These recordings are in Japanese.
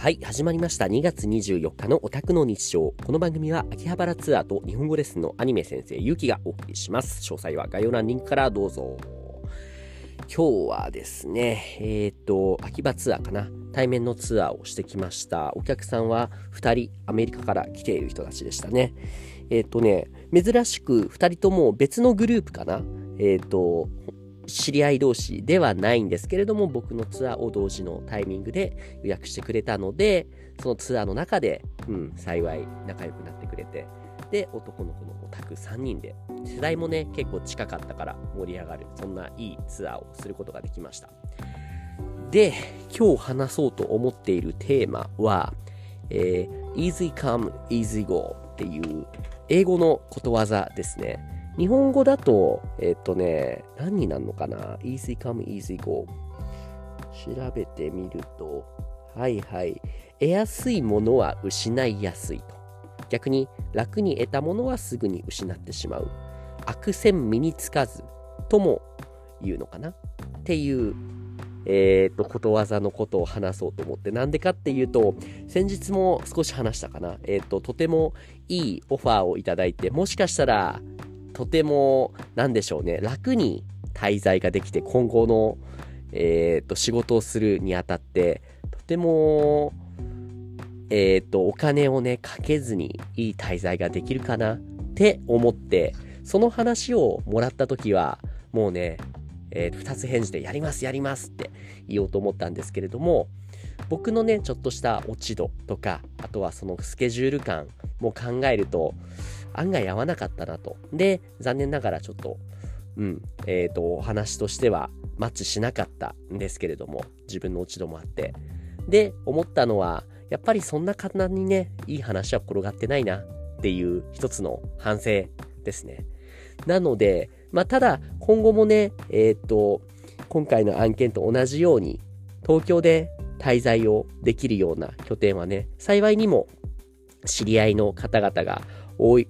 はい、始まりました。2月24日のオタクの日常。この番組は秋葉原ツアーと日本語レッスンのアニメ先生ゆうきがお送りします。詳細は概要欄リンクからどうぞ。今日はですね、えっ、と、秋葉ツアーかな。対面のツアーをしてきました。お客さんは2人アメリカから来ている人たちでしたね。えっ、とね、珍しく2人とも別のグループかな。えっ、と、知り合い同士ではないんですけれども、僕のツアーを同時のタイミングで予約してくれたので、そのツアーの中で、うん、幸い仲良くなってくれて、で、男の子のオタク3人で、世代もね、結構近かったから盛り上がる、そんないいツアーをすることができました。で、今日話そうと思っているテーマは、えー easy come, easy go っていう英語のことわざですね。日本語だと、えっとね、何になるのかな ?easy come, easy go。調べてみると、はいはい。得やすいものは失いやすいと。逆に楽に得たものはすぐに失ってしまう。悪戦身につかずとも言うのかな？っていう、えっと、ことわざのことを話そうと思って、なんでかっていうと、先日も少し話したかな。えっと、とてもいいオファーをいただいて、もしかしたら、とても、なんでしょうね、楽に滞在ができて、今後の、えっと、仕事をするにあたって、とても、えっと、お金をね、かけずにいい滞在ができるかなって思って、その話をもらった時は、もうね、えー、二つ返事でやります、やりますって言おうと思ったんですけれども、僕のね、ちょっとした落ち度とか、あとはそのスケジュール感も考えると、案外合わなかったなと。で、残念ながらちょっと、うん、えっ、と、お話としてはマッチしなかったんですけれども、自分の落ち度もあって。で、思ったのは、やっぱりそんな簡単にね、いい話は転がってないなっていう一つの反省ですね。なので、まあ、ただ、今後もね、えっ、と、今回の案件と同じように、東京で滞在をできるような拠点はね、幸いにも知り合いの方々が多い、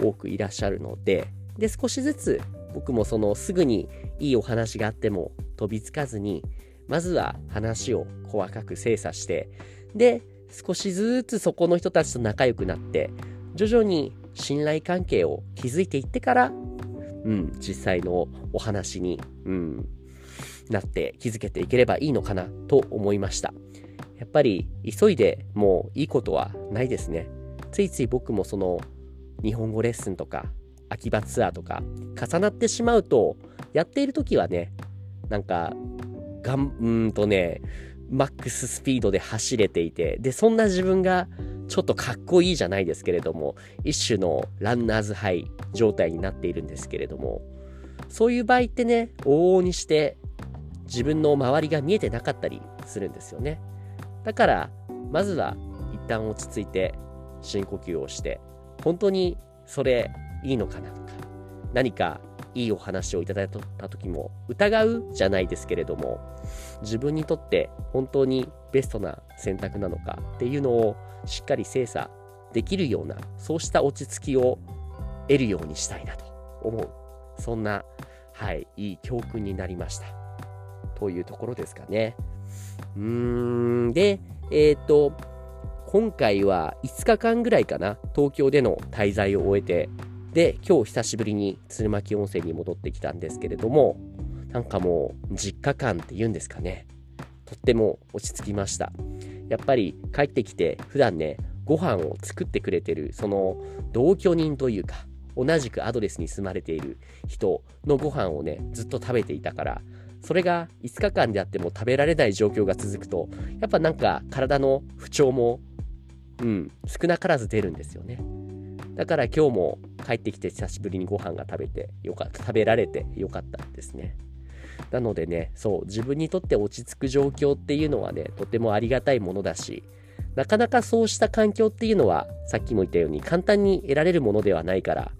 多くいらっしゃるので、で、少しずつ僕もそのすぐにいいお話があっても飛びつかずに、まずは話を細かく精査して、で、少しずつそこの人たちと仲良くなって、徐々に信頼関係を築いていってから、うん、実際のお話に、うん、なって気づけていければいいのかなと思いました。やっぱり急いでもういいことはないですね。ついつい僕もその日本語レッスンとか秋葉ツアーとか重なってしまうとやっている時はねなんかがんうんとねマックススピードで走れていてでそんな自分がちょっとかっこいいじゃないですけれども一種のランナーズハイ状態になっているんですけれどもそういう場合ってね往々にして自分の周りが見えてなかったりするんですよね。だからまずは一旦落ち着いて深呼吸をして本当にそれいいのかなとか何かいいお話をいただいた時も疑うじゃないですけれども自分にとって本当にベストな選択なのかっていうのをしっかり精査できるようなそうした落ち着きを得るようにしたいなと思う。そんなはいいい教訓になりました。というところですかね。うーん。でえっ、と今回は5日間ぐらいかな東京での滞在を終えてで今日久しぶりに鶴巻温泉に戻ってきたんですけれどもなんかもう実家感っていうんですかね。とっても落ち着きました。やっぱり帰ってきて普段ねご飯を作ってくれてるその同居人というか同じくアドレスに住まれている人のご飯をねずっと食べていたからそれが5日間であっても食べられない状況が続くとやっぱなんか体の不調もうん。少なからず出るんですよね。だから今日も帰ってきて久しぶりにご飯が食べてよかった。食べられてよかったですね。なのでねそう自分にとって落ち着く状況っていうのはねとてもありがたいものだしなかなかそうした環境っていうのはさっきも言ったように簡単に得られるものではないから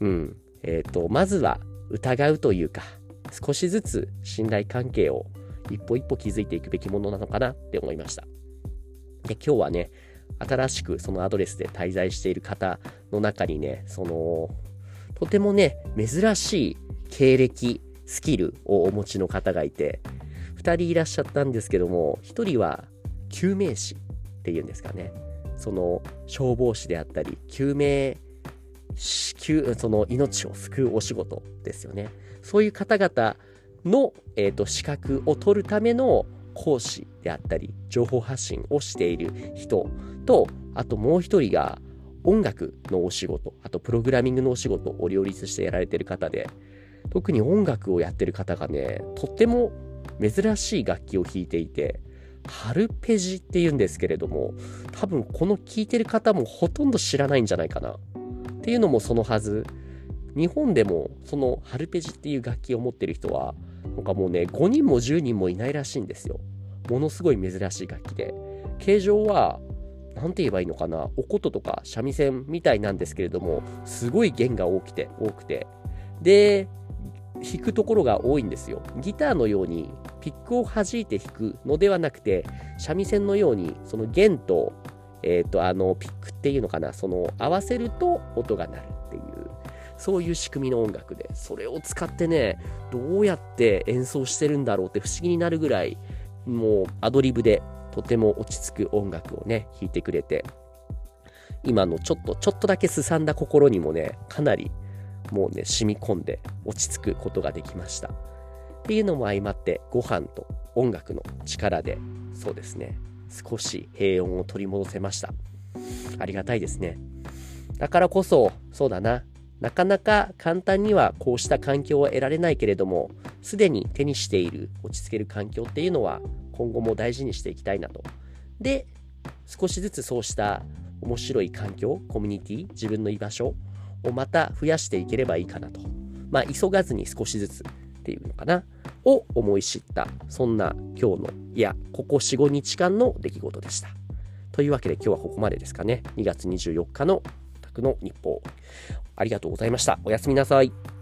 うん。えっ、とまずは疑うというか少しずつ信頼関係を一歩一歩築いていくべきものなのかなって思いました。で今日はね新しくそのアドレスで滞在している方の中にね、その、とてもね、珍しい経歴、スキルをお持ちの方がいて、2人いらっしゃったんですけども、1人は救命士っていうんですかね。その消防士であったり、救命、救その命を救うお仕事ですよね。そういう方々の、えーと、資格を取るための講師であったり、情報発信をしている人と、あともう一人が音楽のお仕事、あとプログラミングのお仕事を両立してやられてる方で、特に音楽をやってる方がね、とっても珍しい楽器を弾いていて、ハルペジって言うんですけれども、多分この聴いてる方もほとんど知らないんじゃないかな。っていうのもそのはず。日本でもそのハルペジっていう楽器を持ってる人は、なんかもうね、5人も10人もいないらしいんですよ。ものすごい珍しい楽器で。形状は、何て言えばいいのかな、お琴とか三味線みたいなんですけれども、すごい弦が大きくて、多くて。で、弾くところが多いんですよ。ギターのようにピックを弾いて弾くのではなくて、三味線のようにその弦と、えっ、ー、と、あの、ピックっていうのかな、その合わせると音が鳴るっていう、そういう仕組みの音楽で、それを使ってね、どうやって演奏してるんだろうって不思議になるぐらい、もうアドリブでとても落ち着く音楽をね、弾いてくれて、今のちょっと、ちょっとだけすさんだ心にもね、かなりもうね、染み込んで落ち着くことができました。っていうのも相まって、ご飯と音楽の力で、そうですね、少し平穏を取り戻せました。ありがたいですね。だからこそ、そうだな、なかなか簡単にはこうした環境は得られないけれども、すでに手にしている落ち着ける環境っていうのは今後も大事にしていきたいなと。で、少しずつそうした面白い環境、コミュニティ、自分の居場所をまた増やしていければいいかなと。まあ、急がずに少しずつっていうのかな。を思い知った、そんな今日の、いや、ここ4、5日間の出来事でした。というわけで今日はここまでですかね。2月24日のの日報。ありがとうございました。おやすみなさい。